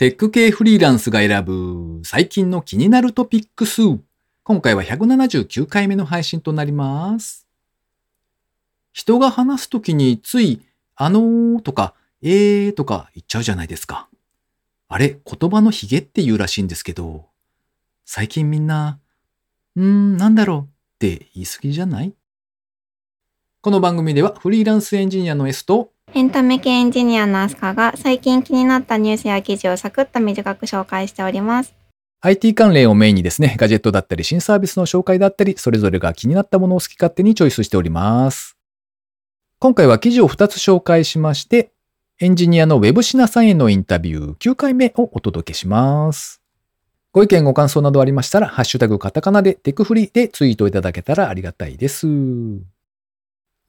テック系フリーランスが選ぶ最近の気になるトピックス。今回は179回目の配信となります。人が話すときについ、あのーとか、えーとか言っちゃうじゃないですか。あれ、言葉のヒゲって言うらしいんですけど、最近みんな、うーん、なんだろう？って言い過ぎじゃない？この番組ではフリーランスエンジニアの S とエンタメ系エンジニアのアスカが最近気になったニュースや記事をサクッと短く紹介しております。IT 関連をメインにですね、ガジェットだったり新サービスの紹介だったり、それぞれが気になったものを好き勝手にチョイスしております。今回は記事を2つ紹介しまして、エンジニアのウェブシナさんへのインタビュー9回目をお届けします。ご意見ご感想などありましたら、ハッシュタグカタカナでテクフリでツイートいただけたらありがたいです。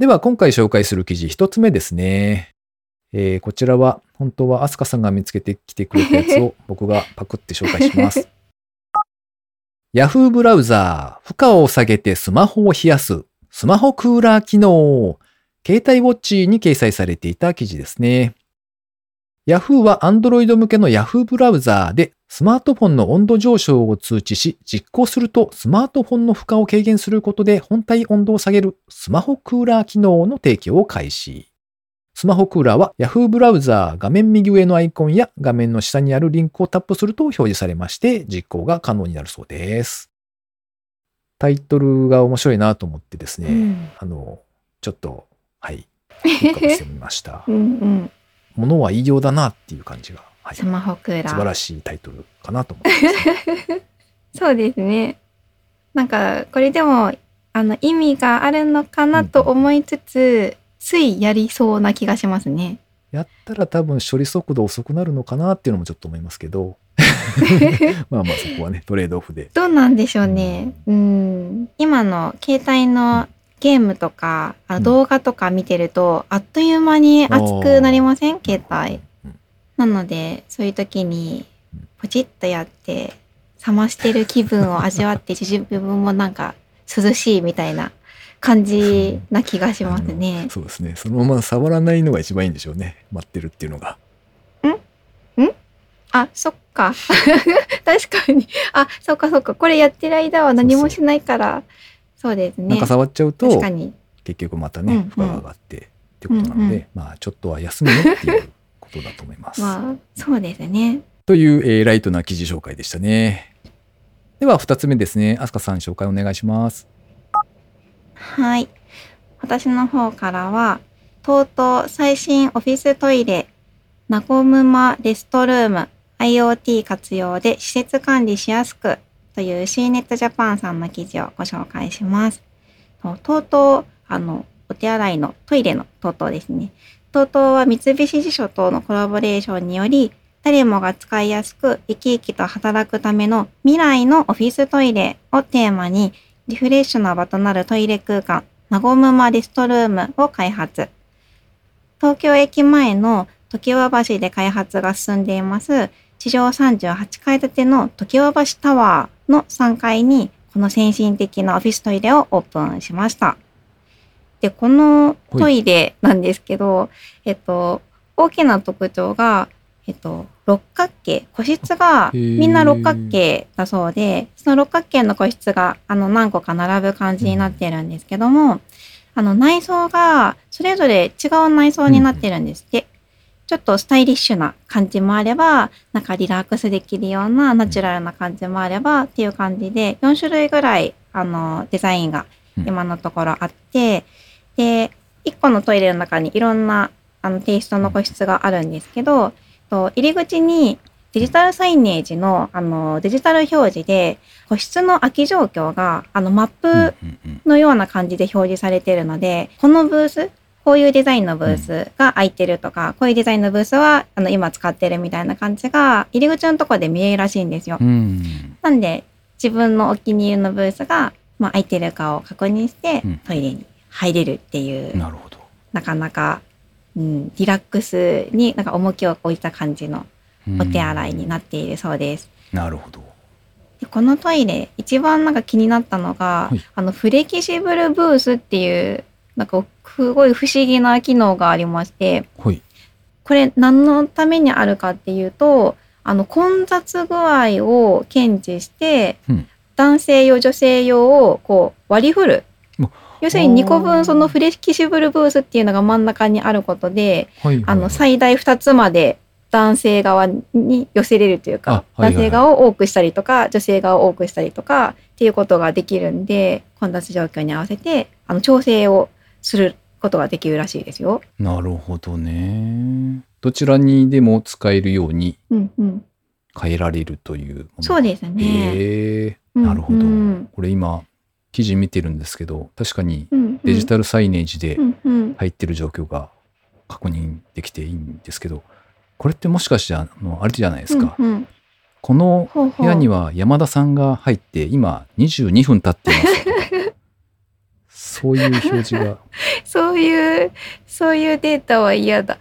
では今回紹介する記事1つ目ですね。えーこちらは本当はアスカさんが見つけてきてくれたやつを僕がパクって紹介します。Yahoo ブラウザー、負荷を下げてスマホを冷やす、スマホクーラー機能、携帯ウォッチに掲載されていた記事ですね。Yahoo は Android 向けの Yahoo ブラウザーでスマートフォンの温度上昇を通知し、実行するとスマートフォンの負荷を軽減することで本体温度を下げるスマホクーラー機能の提供を開始。スマホクーラーは Yahoo ブラウザー画面右上のアイコンや画面の下にあるリンクをタップすると表示されまして実行が可能になるそうです。タイトルが面白いなと思ってですね、うんあの、ちょっと、はい、ピックアップしてみましたう。んうん。ものは言いようだなっていう感じが、はい、スマホクーラー。素晴らしいタイトルかなと思ってます。そうですね。なんかこれでもあの意味があるのかなと思いつつ、ついやりそうな気がしますね。やったら多分処理速度遅くなるのかなっていうのもちょっと思いますけど、まあまあそこはね、トレードオフで。どうなんでしょうね。うん。今の携帯のゲームとか、あうん動画とか見てると、あっという間に熱くなりません？携帯。うんなので、そういう時にポチッとやって、冷ましてる気分を味わって、自分もなんか涼しいみたいな感じな気がしますね。そうですね。そのまま触らないのが一番いいんでしょうね。待ってるっていうのが。あ、そっか。確かに。あ、そっかそっか。これやってる間は何もしないから。そうですねなんか。触っちゃうと。結局またうんうんね、負荷が上がってってことなので、うんまあちょっとは休めよっていうことだと思います。まあ、そうですね。という、えーライトな記事紹介でしたね。では二つ目ですね。アスカさん紹介お願いします。はい。私の方からは、TOTO 最新オフィストイレ、ナゴムマレストルーム、IoT 活用で施設管理しやすくという CNET Japan さんの記事をご紹介します。と TOTO、あの、お手洗いのトイレの TOTO ですね。TOTO は三菱地所とのコラボレーションにより、誰もが使いやすく生き生きと働くための未来のオフィストイレをテーマにリフレッシュな場となるトイレ空間、ナゴムマレストルームを開発。東京駅前の常盤橋で開発が進んでいます、地上38階建ての常盤橋タワーの3階に、この先進的なオフィストイレをオープンしました。で、このトイレなんですけど、えっと、大きな特徴が、えっと、六角形、個室がみんな六角形だそうで、その六角形の個室があの何個か並ぶ感じになってるんですけども、あの内装がそれぞれ違う内装になってるんですって。ちょっとスタイリッシュな感じもあれば、なんかリラックスできるようなナチュラルな感じもあればっていう感じで、4種類ぐらいあのデザインが今のところあって、で、1個のトイレの中にいろんなあのテイストの個室があるんですけど、と入り口にデジタルサイネージのあのデジタル表示で個室の空き状況があのマップうんうんうん。のような感じで表示されているので、このブース、こういうデザインのブースが空いてるとか、こういうデザインのブースはあの今使ってるみたいな感じが入り口のところで見えるらしいんですよ。うんなんで自分のお気に入りのブースが、まあ、空いてるかを確認してうんトイレに入れるっていう、なるほど。なかなか、うん、リラックスになんか重きを置いた感じのお手洗いになっているそうです。なるほど。でこのトイレ一番なんか気になったのが、はいあのフレキシブルブースっていうなんかすごい不思議な機能がありましてはい。これ何のためにあるかっていうとあの混雑具合を検知して、うん。男性用女性用をこう割り振る。あ要するに2個分そのフレキシブルブースっていうのが真ん中にあることで、はいはいあの最大2つまで男性側に寄せれるというか、あはいはいはい。男性側を多くしたりとか女性側を多くしたりとかっていうことができるんで混雑状況に合わせてあの調整をすることができるらしいですよ。なるほどね。どちらにでも使えるようにうんうん、変えられるというもの。そうですね。へえうんなるほど。うんこれ今、記事見てるんですけど、確かにうんデジタルサイネージでうんうん入ってる状況が確認できていいんですけど、これってもしかしてあの、あれじゃないですか。うんうんこのほうほう部屋には山田さんが入って今22分経っていますと。そういう表示が。そういうそういうデータは嫌だ。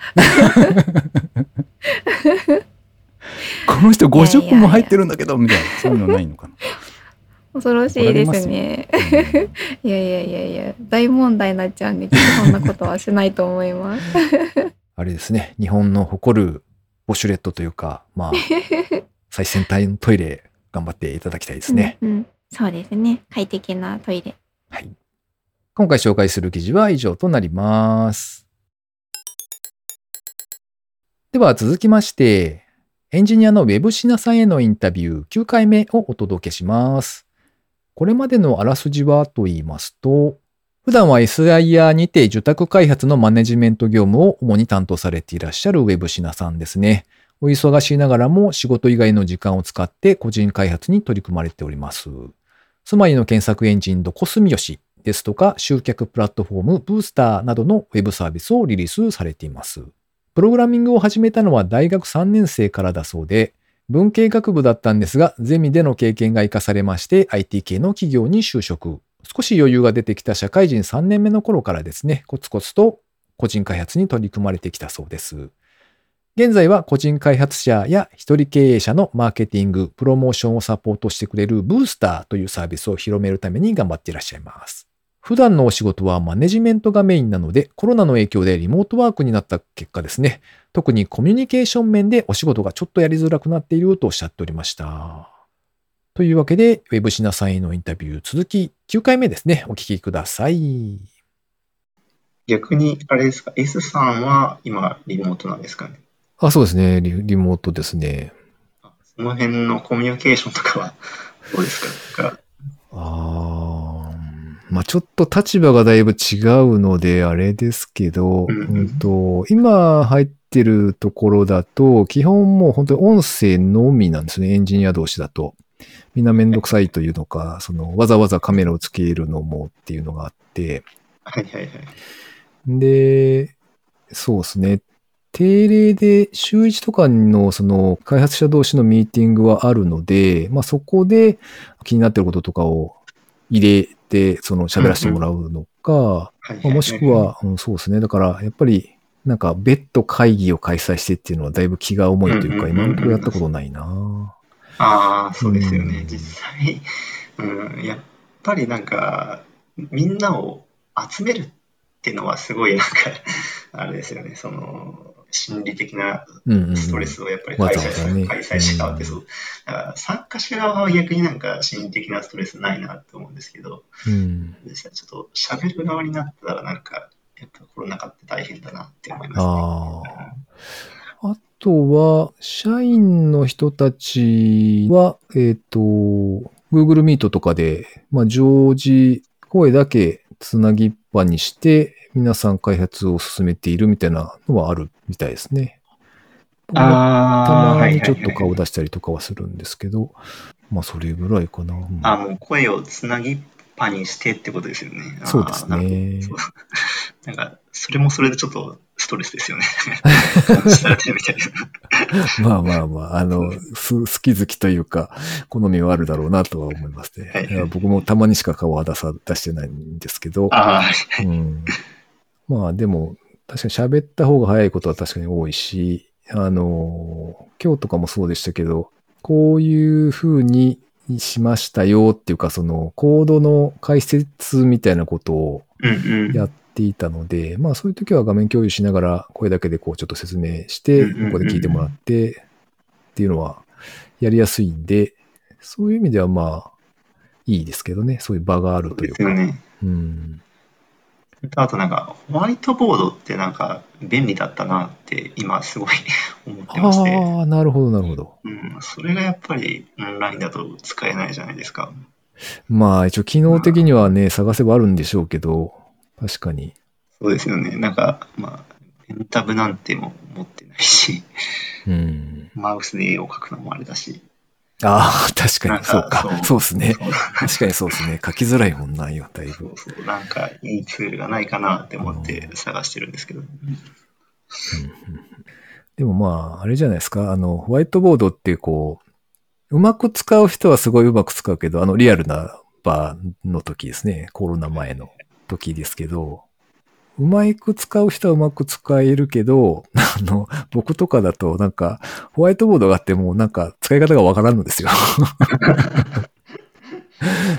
この人いやいやいや50分も入ってるんだけど、みたいな。そういうのないのかな。恐ろしいですね。いやいやいやいや大問題になっちゃうんでそんなことはしないと思います。あれですね、日本の誇るウォシュレットというか、まあ、最先端のトイレ頑張っていただきたいですね。うんうんそうですね。快適なトイレ。今回紹介する記事は以上となります。では続きまして、エンジニアのウェブシナさんへのインタビュー9回目をお届けします。これまでのあらすじはと言いますと、普段は SIR にて受託開発のマネジメント業務を主に担当されていらっしゃるウェブシナさんですね。お忙しいながらも仕事以外の時間を使って個人開発に取り組まれております。住まいの検索エンジンドコスミヨシですとか集客プラットフォームブースターなどのウェブサービスをリリースされています。プログラミングを始めたのは大学3年生からだそうで、文系学部だったんですが、ゼミでの経験が活かされまして IT 系の企業に就職。少し余裕が出てきた社会人3年目の頃からですね、コツコツと個人開発に取り組まれてきたそうです。現在は個人開発者や一人経営者のマーケティング、プロモーションをサポートしてくれるブースターというサービスを広めるために頑張っていらっしゃいます。普段のお仕事はマネジメントがメインなので、コロナの影響でリモートワークになった結果ですね、特にコミュニケーション面でお仕事がちょっとやりづらくなっているとおっしゃっておりました。というわけで、ウェブシナさんへのインタビュー続き9回目ですね、お聞きください。逆に、あれですか、S さんは今、リモートなんですかね？あ、そうですね、リリモートですね。その辺のコミュニケーションとかはどうですか？ああ、まあちょっと立場がだいぶ違うので、あれですけど、うんうんうんと今入ってるところだと、基本もう本当に音声のみなんですね、エンジニア同士だと。みんなめんどくさいというのか、そのわざわざカメラをつけるのもっていうのがあって、はいはいはい。で、そうですね。定例で週1とかのその開発者同士のミーティングはあるので、まあそこで気になってることとかを入れて、その喋らせてもらうのか、もしく、は、うん、そうですね。だからやっぱりなんか別途会議を開催してっていうのはだいぶ気が重いというか、今のところやったことないな。ああ、そうですよね。うん実際、うん、やっぱりなんか、みんなを集めるっていうのはすごいなんか、あれですよね。その、心理的なうんうんうん。ストレスをやっぱりわ開催者ざわざね開催者側ってそう。だから参加者側は逆になんか心理的なストレスないなって思うんですけど、うん。ちょっと喋る側になったらなんか、やっぱコロナ禍って大変だなって思いますね。ああとは、社員の人たちは、えっ、と、Google Meet とかで、まあ、常時、声だけつなぎっぱにして、皆さん開発を進めているみたいなのはあるみたいですね。たまにちょっとはいはいはい顔出したりとかはするんですけど、まあ、それぐらいかな。うんあ、もう声をつなぎっぱにしてってことですよね。そうですね。なんか、それもそれでちょっとストレスですよね。まあまあまあ、あの、す好き好きというか、好みはあるだろうなとは思いますね。はい僕もたまにしか顔は出さ、出してないんですけど、あうん、まあでも、確かに喋った方が早いことは確かに多いし、あの、今日とかもそうでしたけど、こういう風にしましたよっていうか、そのコードの解説みたいなことを。やっていたので、まあそういう時は画面共有しながら声だけでこうちょっと説明して、うんうんうんここで聞いてもらって、っていうのはやりやすいんで、そういう意味ではまあ、いいですけどね。そういう場があるというか。ですよね。うん。あとなんか、ホワイトボードってなんか便利だったなって今すごい思ってまして、ああ、なるほど、なるほど。うん、それがやっぱりオンラインだと使えないじゃないですか。まあ、一応機能的にはね、探せばあるんでしょうけど、確かに。そうですよね。なんか、まあ、ペンタブなんても持ってないし、うん。マウスで絵を描くのもあれだし。ああ、確かに、そうか。そうですね。確かにそうですね。書きづらいもんなんよ、だいぶそう。そう。なんかいいツールがないかなって思って探してるんですけど。でもまあ、あれじゃないですか。あの、ホワイトボードってこう、うまく使う人はすごいうまく使うけど、あの、リアルな場の時ですね。コロナ前の時ですけど、うまく使う人はうまく使えるけど、あの、僕とかだとなんか、ホワイトボードがあってもなんか使い方がわからんのですよ。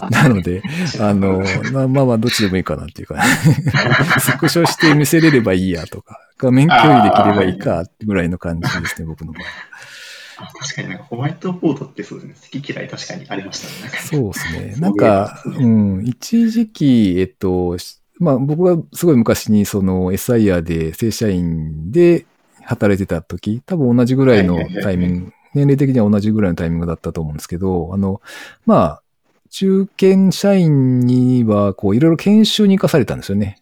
なので、あの、まあまあまあ、どっちでもいいかなっていうか、スクショして見せれればいいやとか、画面共有できればいいかぐらいの感じですね、僕の場合。あ確かになんかホワイトボードってそうですね。好き嫌い確かにありましたね。そうですね。なんか、そううん、一時期、えっと、しまあ僕がすごい昔にその SIR で正社員で働いてた時、多分同じぐらいのタイミング、年齢的には同じぐらいのタイミングだったと思うんですけど、あの、まあ、中堅社員には、こう、いろいろ研修に行かされたんですよね。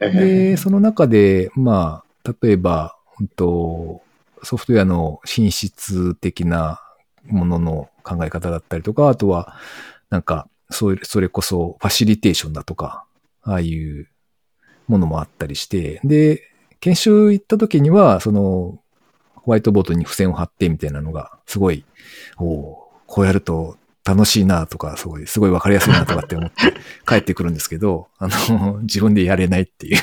で、その中で、まあ、例えば、うんと、ソフトウェアの品質的なものの考え方だったりとか、あとは、なんか、そうそれこそファシリテーションだとか、ああいうものもあったりして、で、研修行った時には、その、ホワイトボードに付箋を貼ってみたいなのが、すごい、おおこうやると楽しいなとか、すごい、すごいわかりやすいなとかって思って 帰ってくるんですけど、あの、自分でやれないっていう。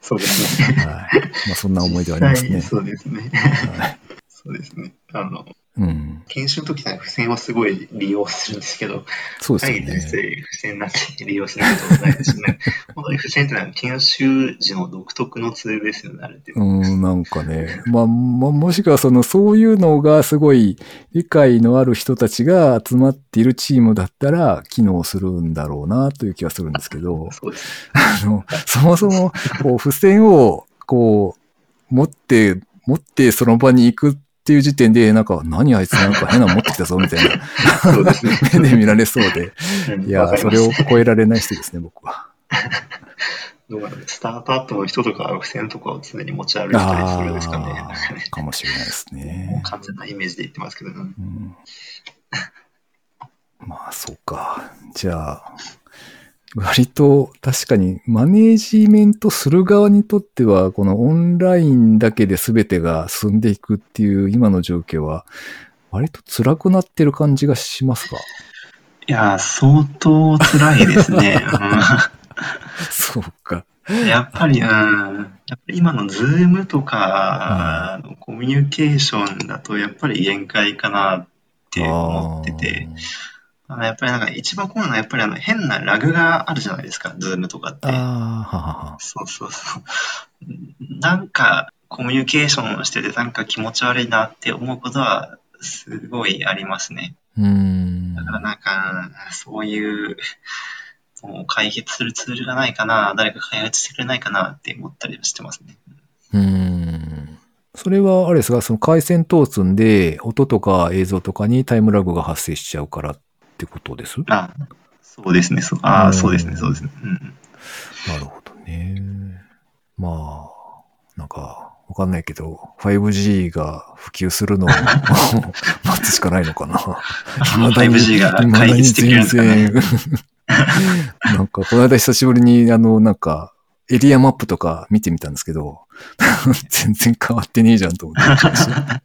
そうですね。はい。まあ、そんな思い出はありますね。そうですね。はいそうですね。あの、うん。研修の時なんか付箋をすごい利用するんですけど、そうですね。生、付箋なんて利用することないですね。本当に付箋ってのは研修時の独特のツールですよね、あれって。うん、なんかね。まあ、まあ、もしくはその、そういうのがすごい理解のある人たちが集まっているチームだったら機能するんだろうなという気はするんですけど、そうです。あの、そもそも、こう、付箋を、こう、持って、持ってその場に行くっていう時点で、なんか、何あいつなんか変なの持ってきたぞ、みたいな。そうですね目で見られそうで。うんいやそれを超えられない人ですね、僕は。スタートアップの人とかは付箋とかを常に持ち歩いたりするんですかね。かもしれないですね。完全なイメージで言ってますけどね。うんまあ、そうか。じゃあ、割と確かにマネージメントする側にとっては、このオンラインだけで全てが進んでいくっていう今の状況は、割と辛くなってる感じがしますか？いやー、相当辛いですね。そうか。うんやっぱり、うん、やっぱり今のズームとかのコミュニケーションだと、やっぱり限界かなって思ってて、あやっぱりなんか一番怖いのは、やっぱりあの変なラグがあるじゃないですか、ズームとかって。あーあー、ははは。そうそうそう。なんかコミュニケーションをしてて、なんか気持ち悪いなって思うことは、すごいありますね。うーん。だからなんか、そういう、もう解決するツールがないかな、誰か開発してくれないかなって思ったりしてますね。うーん。それは、あれですか、その回線通すんで、音とか映像とかにタイムラグが発生しちゃうからってことです？あ、そうですね。そうあうんそうですね。そうですね。うん。なるほどね。まあ、なんか、わかんないけど、5G が普及するのを 待つしかないのかな。未だに 5G が解決してくれるんですかね。なんか、この間久しぶりに、あの、なんか、エリアマップとか見てみたんですけど、全然変わってねえじゃんと思って。あ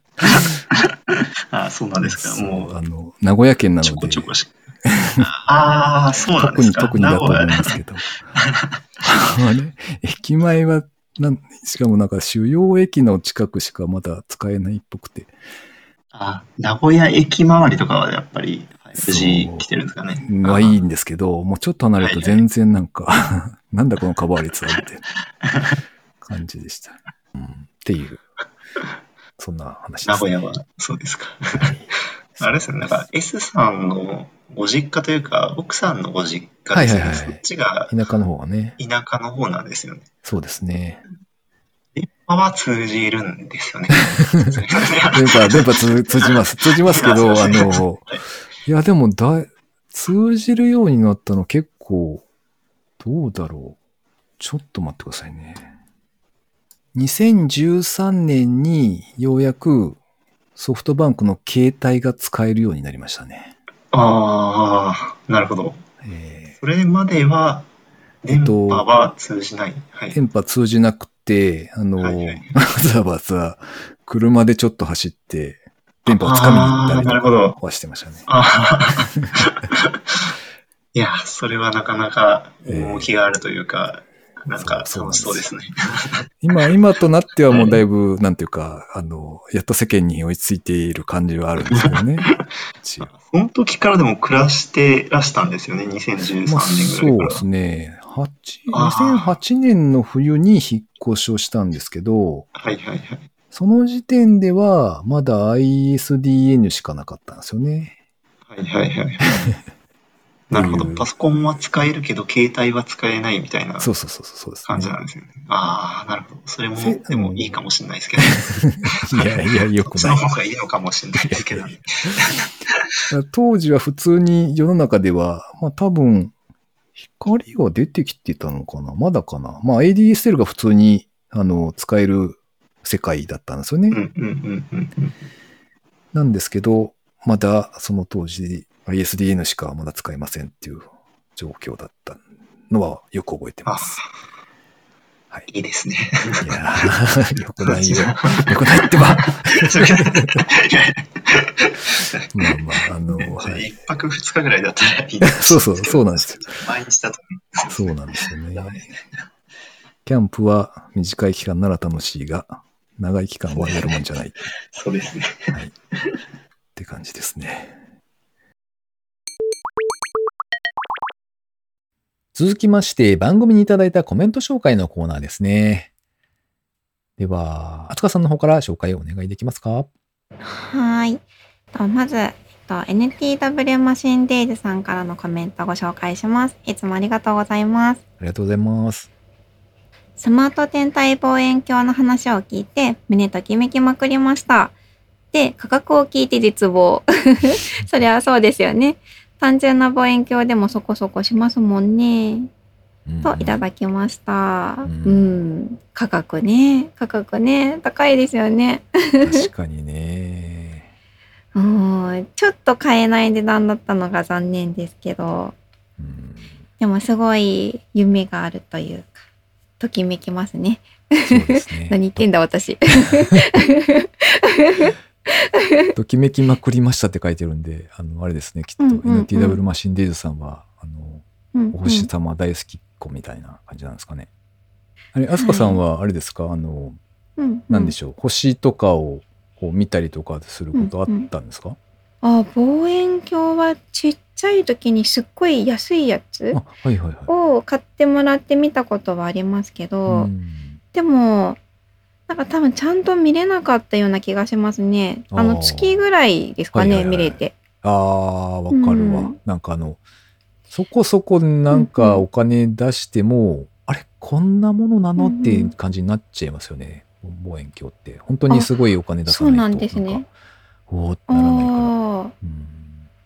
そうなんですか。もう、あの、名古屋県なちょので、こちょこし。ああ、そうなん特にですか。特にだと思うんですけど。あれ？駅前はなん、しかもなんか主要駅の近くしかまだ使えないっぽくて。あ、名古屋駅周りとかはやっぱりそう 5G 来てるんですかね。はいいんですけど、もうちょっと離れると全然なんか、なんだこのカバー率はみたいな感じでした。うん、っていう。そんな話です、名古屋は、そうですか。あれですね、なんか S さんのご実家というか、奥さんのご実家ですね。はいはいはいそっちが田舎の方はね。田舎の方なんですよね。そうですね。電波は通じるんですよね。電波、電波通通じます。通じますけど、あの、いや、でもだい、通じるようになったの結構、どうだろう。ちょっと待ってくださいね。2013年にようやくソフトバンクの携帯が使えるようになりましたね。ああ、なるほど。えそれまでは、電波は通じない。はいー。電波通じなくて、あの、はいはいわざわざ車でちょっと走って、電波をつかみに行ったりとほどかはしてましたね。いや、それはなかなか趣があるというか、なんかそう楽しそうですね。今、今となってはもうだいぶ、なんていうか、あの、やっと世間に追いついている感じはあるんですけどね。その時からでも暮らしてらしたんですよね、2013まあ、年ぐらいから。そうですね。8あー2008年の冬に引っ越しをしたんですけど、はいはいはい。その時点ではまだ ISDN しかなかったんですよね。はいはいはい。なるほどパソコンは使えるけど、携帯は使えないみたいなそうそうそうそうです、感じなんですよね。ああ、なるほど。それもせ、でもいいかもしれないですけど、いやいや、よくない。その方がいいのかもしれないですけどね。当時は普通に世の中では、まあ多分、光が出てきてたのかなまだかなまあ ADSL が普通に、あの、使える世界だったんですよね。なんですけど、まだその当時 ISDN しかまだ使えませんっていう状況だったのはよく覚えてあます。はい。いいですね。いやー、よくないよ。よくないってば。まあまあ、あの、はい。一泊二日ぐらいだったらいいですそうそう、そうなんですよ。毎日だと。そうなんですよね。キャンプは短い期間なら楽しいが、長い期間はやるもんじゃないっ そうですね。て感じですね。続きまして、番組にいただいたコメント紹介のコーナーですね。では、あつかさんの方から紹介をお願いできますか？はーい。とまず、えっと、NTW マシンデイズさんからのコメントをご紹介します。いつもありがとうございます。ありがとうございます。スマート天体望遠鏡の話を聞いて、胸ときめきまくりました。で、価格を聞いて絶望。そりゃそうですよね。単純な望遠鏡でもそこそこしますもんね。うんといただきました。ううんん。価格ね。価格ね。高いですよね。確かにね。うん。ちょっと買えない値段だったのが残念ですけど、うんでもすごい夢があるというか、ときめきますね。すね。何言ってんだ私。ときめきまくりましたって書いてるんで、あの、あれですね、きっと。うんうんうん。NTW マシンデイズさんは、あの、うんお星様大好きっ子みたいな感じなんですかね。あれ、あすかさんはあれですか、あの、うんなんでしょう、星とかをこう見たりとかすることあったんですか、あ、望遠鏡はちっちゃい時にすっごい安いやつ。を買ってもらって見たことはありますけど、うん。でも、なんか多分ちゃんと見れなかったような気がしますね。あの月ぐらいですかね、はいはいはい見れて。ああ、わかるわ。うんなんかあの、そこそこなんかお金出しても、あれ、こんなものなのっていう感じになっちゃいますよね。望遠鏡って。本当にすごいお金出さないと。そうなんですね。おーってならないから。うん。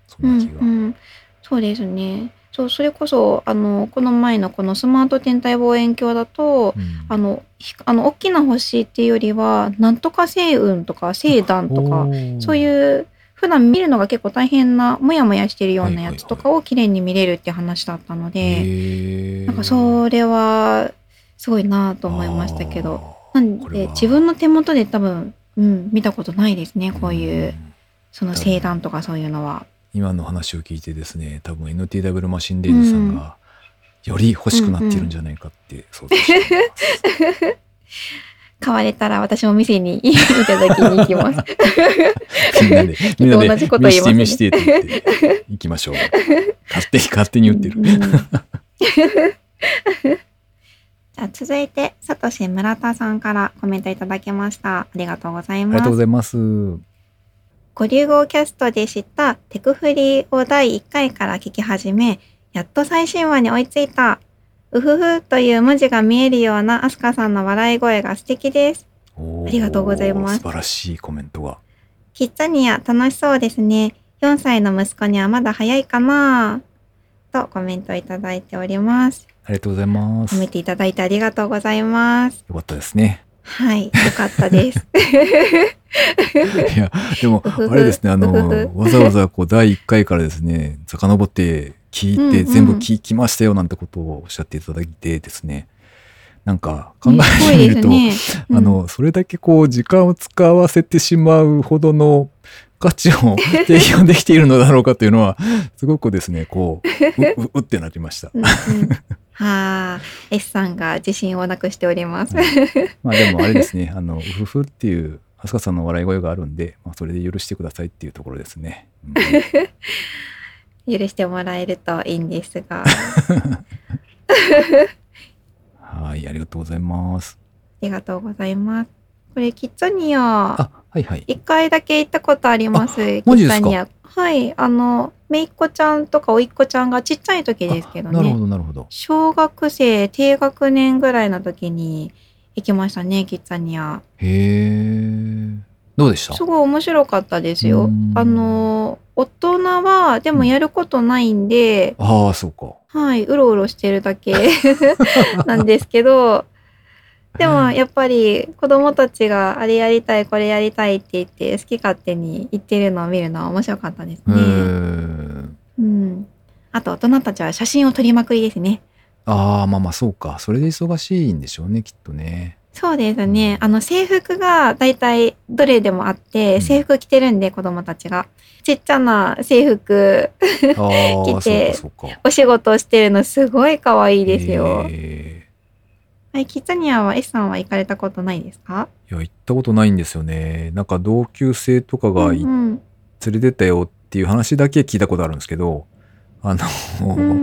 そうんんな気が。うん、そうですね。そう、それこそ、あの、この前のこのスマート天体望遠鏡だと、うんあの、ひあの、大きな星っていうよりは、なんとか星雲とか星団とか、そうう。いう、普段見るのが結構大変な、もやもやしてるようなやつとかを綺麗に見れるって話だったので、へーなんかそれは、すごいなと思いましたけど。。なんで、自分の手元で多分、うん、見たことないですね、こういう、んその星団とかそういうのは。今の話を聞いてですね、多分 NTW マシンデイズさんが、より欲しくなっているんじゃないかって想像しています。買われたら私も店にいただきに行きます。みんなで、みんなで、見して見してって言って、行きましょう。勝手に、勝手に言ってる。うんじじゃあ続いて、さとし村田さんからコメントいただきました。ありがとうございあります。がとうございます。ご流合キャストで知ったテクフリを第1回から聞き始め、やっと最新話に追いついた。うふふという文字が見えるようなアスカさんの笑い声が素敵です。ありがとうございます素晴らしいコメントが。キッザニア楽しそうですね。4歳の息子にはまだ早いかなとコメントいただいております。ありがとうございます。よ褒めていただいてありがとうございます。かったですね。はい、よかったです。いや、でも、あれですね、あの、わざわざこう、第1回からですね、遡って聞いて、うんうん全部聞きましたよなんてことをおっしゃっていただいてですね、なんか考えてみると、いですね。あの、それだけこう、時間を使わせてしまうほどの価値を提供できているのだろうかというのは、すごくですね、こう、う、ううってなりました。うんうんはあ、S さんが自信をなくしております。まあでもあれですね、あの、うふふっていう、あすかさんの笑い声があるんで、まあそれで許してくださいっていうところですね。うん 許してもらえるといいんですが。あ はい、ありがとうございます。りがとうございます。これ、キッザニア、あ、はいはい。一回だけ行ったことあります。キッザニア。はい、あの、めいっ子ちゃんとかおいっ子ちゃんがちっちゃい時ですけどね。なるほど、なるほど。小学生、低学年ぐらいの時に行きましたね、キッザニア。へえ。どうでした？すごい面白かったですようん。あの、大人はでもやることないんで、ああ、そうか。はい、うろうろしてるだけ なんですけど、でもやっぱり子供たちがあれやりたい、これやりたいって言って好き勝手に言ってるのを見るのは面白かったですへね。え。うん。あと大人たちは写真を撮りまくりですね。ああ、まあまあそうか。それで忙しいんでしょうね、きっとね。そうですね。あの制服が大体どれでもあっうて、ん制服着てるんで子供たちが。ちっちゃな制服、ああ、そう来て。お仕事をしてるのすごい可愛いですよ。へはい、キッザニアは S さんは行かれたことないですか？えいや、行ったことないんですよね。なんか同級生とかがいうん連れてったよっていう話だけ聞いたことあるんですけど、あの、うん、う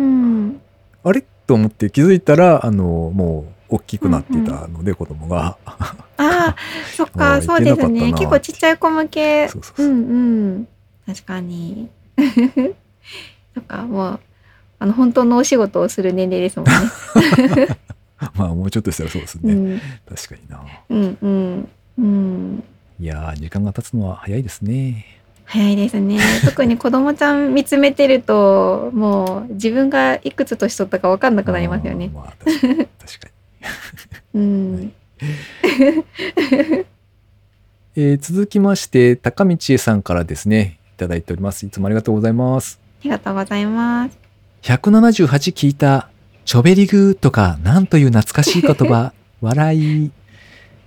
んあれ？と思って気づいたら、あの、もう大きくなってたので、子供が。ああ、そっあか、ーそうですね。結構ちっちゃい子向け。そうそうそうう。んうん。確かに。そっか、もう、あの、本当のお仕事をする年齢ですもんね。まあ、もうちょっとしたらそうですね。うん、確かにな。うん、うん。うん。いやー、時間が経つのは早いですね。早いですね。特に子供ちゃん見つめてると、もう自分がいくつ年取ったか分かんなくなりますよね。まあ、確かに。確かに。うん。えー続きまして、高道恵さんからですね、いただいております。いつもありがとうございます。ありがとうございます。178聞いた、チョベリグとか、なんという懐かしい言葉、笑い。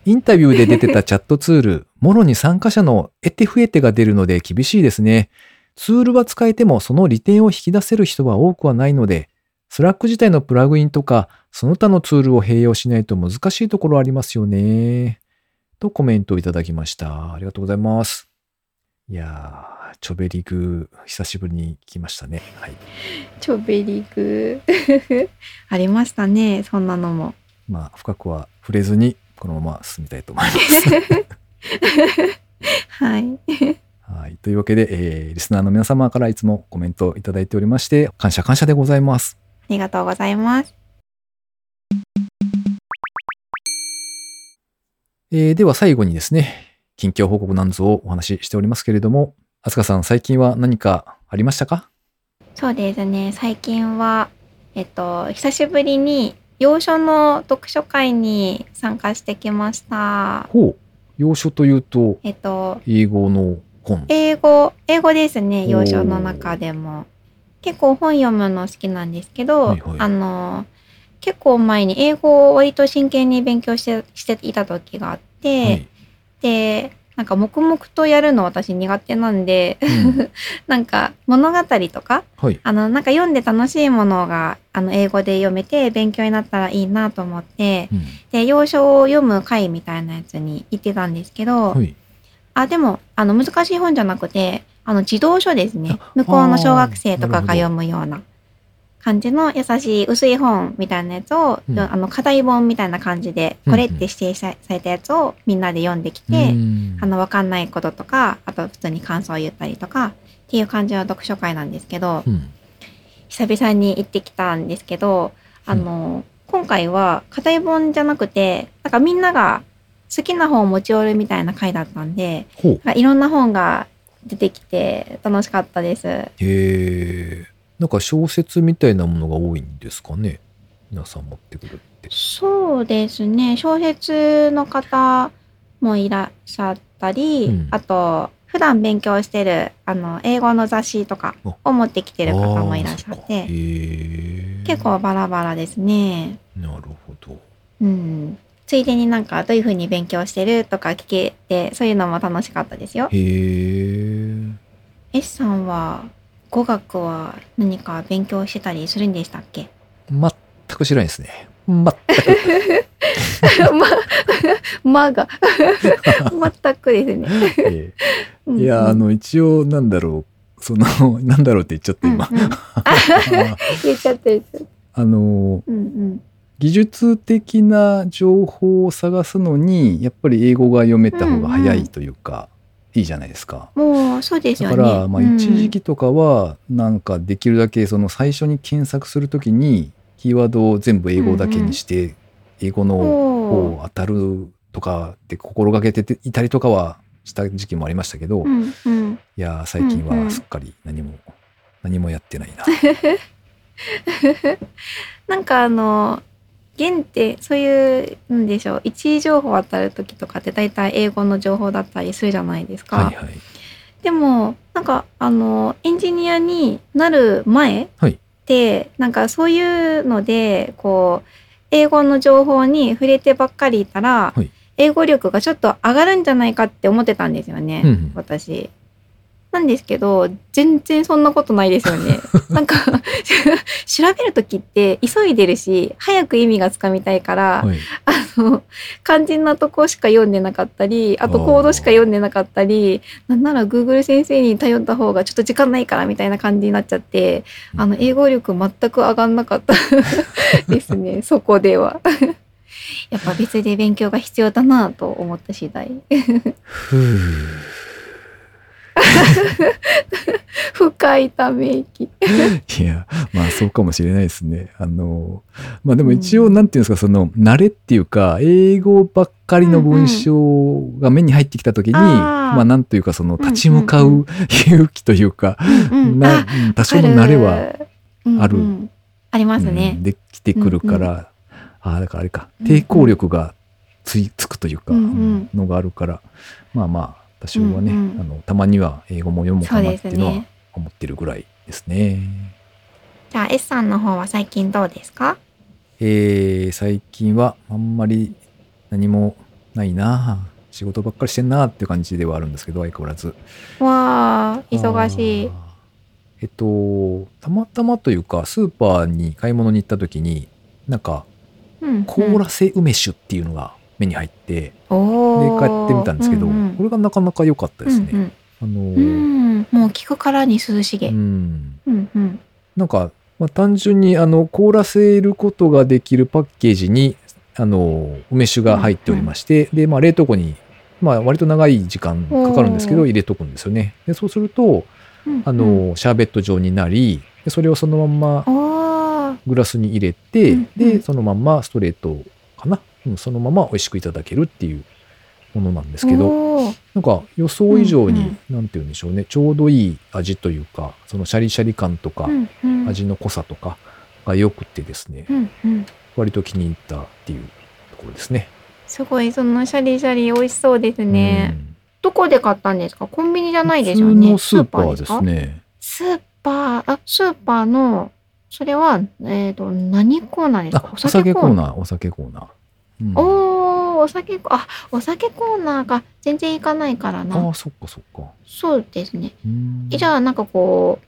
インタビューで出てたチャットツール、もろに参加者の得手不得手が出るので厳しいですね。ツールは使えてもその利点を引き出せる人は多くはないので、 Slack 自体のプラグインとか、その他のツールを併用しないと難しいところありますよね。とコメントをいただきました。ありがとうございます。いやー、チョベリグ、久しぶりに聞きましたね。はい。チョベリグ。ありましたね、そんなのも。まあ、深くは触れずに、このまま進みたいと思います。はい。はい。というわけで、えーリスナーの皆様からいつもコメントをいただいておりまして、感謝感謝でございます。ありがとうございます。えーでは最後にですね、近況報告なんぞをお話ししておりますけれども、あすかさん、最近は何かありましたか？そうですね、最近は、えっと、久しぶりに、洋書の読書会に参加してきました。ほう。洋書というと、えっと、英語の本？英語、英語ですね、洋書の中でも。結構本読むの好きなんですけど、はいはいあの、結構前に英語を割と真剣に勉強してしていた時があって、はい。で、なんか黙々とやるの私苦手なんで、うん なんか物語とか、はい。あの、なんか読んで楽しいものが、あの、英語で読めて勉強になったらいいなと思って、うんで、洋書を読む会みたいなやつに行ってたんですけど、はい。あ、でも、あの、難しい本じゃなくて、あの、児童書ですねあ。向こうの小学生とかが読むような感じの優しい薄い本みたいなやつを、うん。あの課題本みたいな感じで、うん。これって指定さされたやつをみんなで読んできて、うん。あの、わかんないこととか、あと普通に感想を言ったりとか、っていう感じの読書会なんですけど、うん。久々に行ってきたんですけど、あの、今回は課題本じゃなくて、なんかみんなが好きな本を持ち寄るみたいな回だったんで、いろんな本が出てきて楽しかったです。へえなんか小説みたいなものが多いんですかね皆さん持ってくるってそうですね。小説の方もいらっしゃったり、うんあと、普段勉強してる、あの、英語の雑誌とかを持ってきてる方もいらっしゃって、え結構バラバラですね。なるほどうん。ついでになんかどういう風に勉強してるとか聞けて、そういうのも楽しかったですよ。へえ S さんは語学は何か勉強してたりするんでしたっけ？全く知らないですね全く ま、まが。全くですね。えうんうんえいやあの一応なんだろうその なんだろうって言っちゃって今、うんうん言っちゃってる。あのうんうん。技術的な情報を探すのにやっぱり英語が読めた方が早いというか、いいじゃないですか。もう、そうですよね。だから、まあ、うん一時期とかはなんかできるだけその最初に検索するときにキーワードを全部英語だけにして英語のお方当たるとかって心がけていたりとかはした時期もありましたけど、いうんうん。やー最近うんうんはすっかり何も何もやってないな。なんかあの、現って、そういう、なんでしょう、一位情報当たる時とかって大体英語の情報だったりするじゃないですか。はいはい。でも、なんか、あの、エンジニアになる前はいって、なんかそういうので、こう、英語の情報に触れてばっかりいたら、はい英語力がちょっと上がるんじゃないかって思ってたんですよね、うんうん私。なんですけど、全然そんなことないですよね。なんか、調べるときって急いでるし、早く意味がつかみたいから、はい、あの、肝心なとこしか読んでなかったり、あとコードしか読んでなかったり、なんなら Google 先生に頼った方がちょっと時間ないからみたいな感じになっちゃって、あの、英語力全く上がんなかった ですね、そこでは。やっぱ別で勉強が必要だなと思った次第。深いため息。いや、まあそうかもしれないですね。あの、まあでも一応、なんていうんですか、その、慣れっていうか、英語ばっかりの文章が目に入ってきたときに、あー。まあなんというか、その、うんうん立ち向かう勇気というか、うんうん。な多少の慣れは、はある。ありますうねん。できてくるから、ああ、だからあれか、うんうん抵抗力がついつくというか、うん。うんのがあるから、まあまあ、多少はね、うんうんあの、たまには英語も読もうかなっていうのはすね。思ってるぐらいですね。じゃあ S さんの方は最近どうですか？えー最近はあんまり何もないな仕事ばっかりしてんなっていう感じではあるんですけど相変わらずわあ、忙しい。えっとたまたまというかスーパーに買い物に行った時になんかうん凍らせ梅酒っていうのが目に入って、でお買ってみたんですけど、うんうん。これがなかなか良かったですね、うんあのうんうん。もう聞くからに涼しげ。ううんんうん。なんか、まあ、単純にあの凍らせることができるパッケージにあの梅酒が入っておりまして、で、まあ、冷凍庫に、まあ、割と長い時間かかるんですけど入れとくんですよね。でそうするとうんあの、シャーベット状になりでそれをそのまんまグラスに入れて、うんうん。でそのまんまストレートかな、うんそのまま美味しくいただけるっていうものなんですけどなんか予想以上に、うんなんて言うんでしょうねちょうどいい味というかそのシャリシャリ感とか、うんうん味の濃さとかが良くてですね、うんうん割と気に入ったっていうところですね。すごいそのシャリシャリ美味しそうですね。どこで買ったんですか？コンビニじゃうんないですよね。スーパーですかね。スーパー、あ、スーパーの、それは、えっ、と、何コーナーですか？あ、お酒コーナー、お酒コーナー。うんおー、お酒コ、あ、お酒コーナーが全然行かないからな。ああ、そっかそっか。そうですね。じゃあ、なんかこう、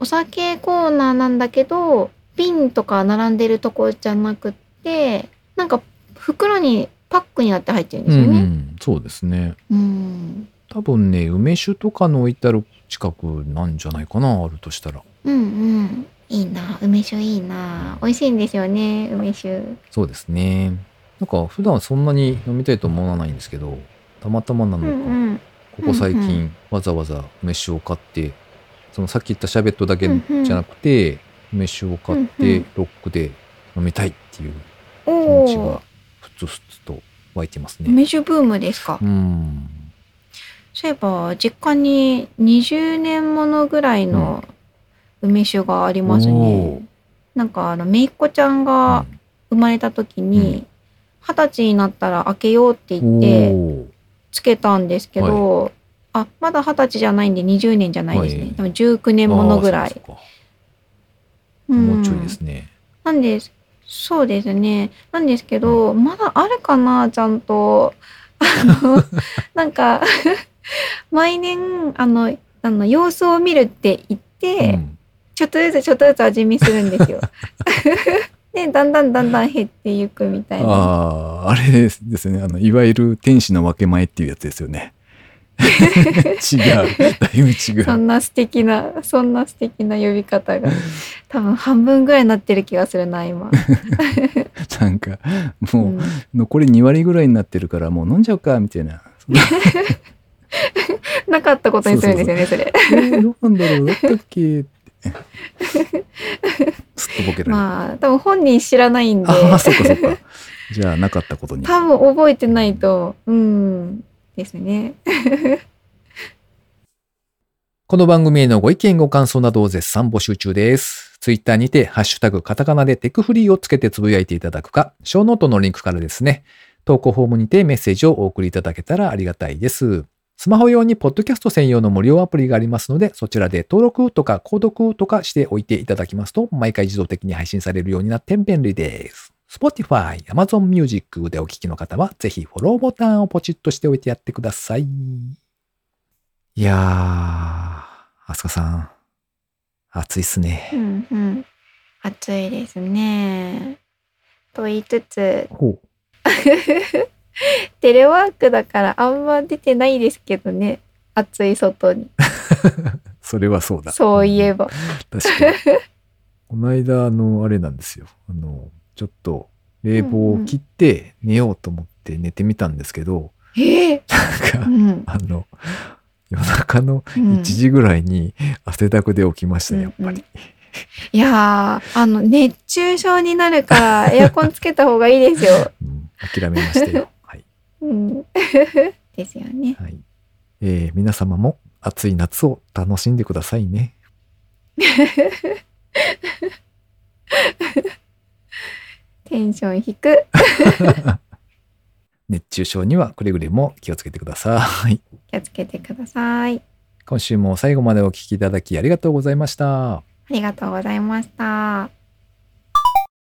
お酒コーナーなんだけど、瓶とか並んでるとこじゃなくって、なんか袋にパックになって入ってるんですようね。ん、そうですね。うん。多分ね、梅酒とかの置いてある近くなんじゃないかな、あるとしたら。うんうん。いいな。梅酒いいな。美味しいんですよね、梅酒。そうですね。なんか普段そんなに飲みたいと思わないんですけど、たまたまなのか、うんうん。ここ最うんう近わざわざ梅酒を買って、そのさっき言ったシャーベットだけうんうんじゃなくて、梅酒を買っうんうてんロックで飲みたいっていう気お持ちがお。ふつふつと湧いてますね。梅酒ブームですか？うん。そういえば、実家に20年ものぐらいの梅酒がありますおね。なんか、あの、めいっ子ちゃんが生まれた時に、二十歳になったら開けようってうん言って、つけたんですけど、あ、まだ二十歳じゃないんで20年じゃないですね。はい多分19年ものぐらいうかうもうちょいですね。なんです。そうですね。なんですけど、まだあるかな、ちゃんと。あの、なんか、毎年、あの、あの、様子を見るって言って、うんちょっとずつちょっとずつ味見するんですよ。で、だんだんだんだん減っていくみたいな。ああ、あれですね。あの、いわゆる天使の分け前っていうやつですよね。違う。だいぶ違う。そんな素敵な、そんな素敵な呼び方が、多分半分ぐらいになってる気がするな、今。なんか、うもうん残り2割ぐらいになってるからもう飲んじゃうか、みたいな なかったことにするんですよね、それ。えーどうなんだろうだったっけって。すっとぼけられる。まあ、多分本人知らないんで、ああ、そっかそっか。じゃあ、なかったことに。多分覚えてないと、うん、ですね。この番組へのご意見ご感想などを絶賛募集中です。ツイッターにて、ハッシュタグカタカナでテクフリーをつけてつぶやいていただくか、ショーノートのリンクからですね、投稿フォームにてメッセージをお送りいただけたらありがたいです。スマホ用にポッドキャスト専用の無料アプリがありますので、そちらで登録とか購読とかしておいていただきますと、毎回自動的に配信されるようになって便利です。Spotify、Amazon Music でお聞きの方は、ぜひフォローボタンをポチッとしておいてやってください。いやー、アスカさん、暑いっすねう。んうん。暑いですね。と言いつつ、ほう。テレワークだからあんま出てないですけどね。暑い外に。それはそうだ。そういえば。確かに。この間、あの、あれなんですよ。あの、ちょっと冷房を切って寝ようと思って寝てみたんですけど、ええなんか、うん。あの、夜中のうん1時ぐらいに汗だくで起きましたね、やっぱり。いやー、あの、熱中症になるからエアコンつけた方がいいですよ。うん、諦めましたよ。はい。うん。ですよね。はい。えー皆様も暑い夏を楽しんでくださいね。テンション低く。熱中症にはくれぐれも気をつけてください。気をつけてください。今週も最後までお聞きいただきありがとうございました。ありがとうございました。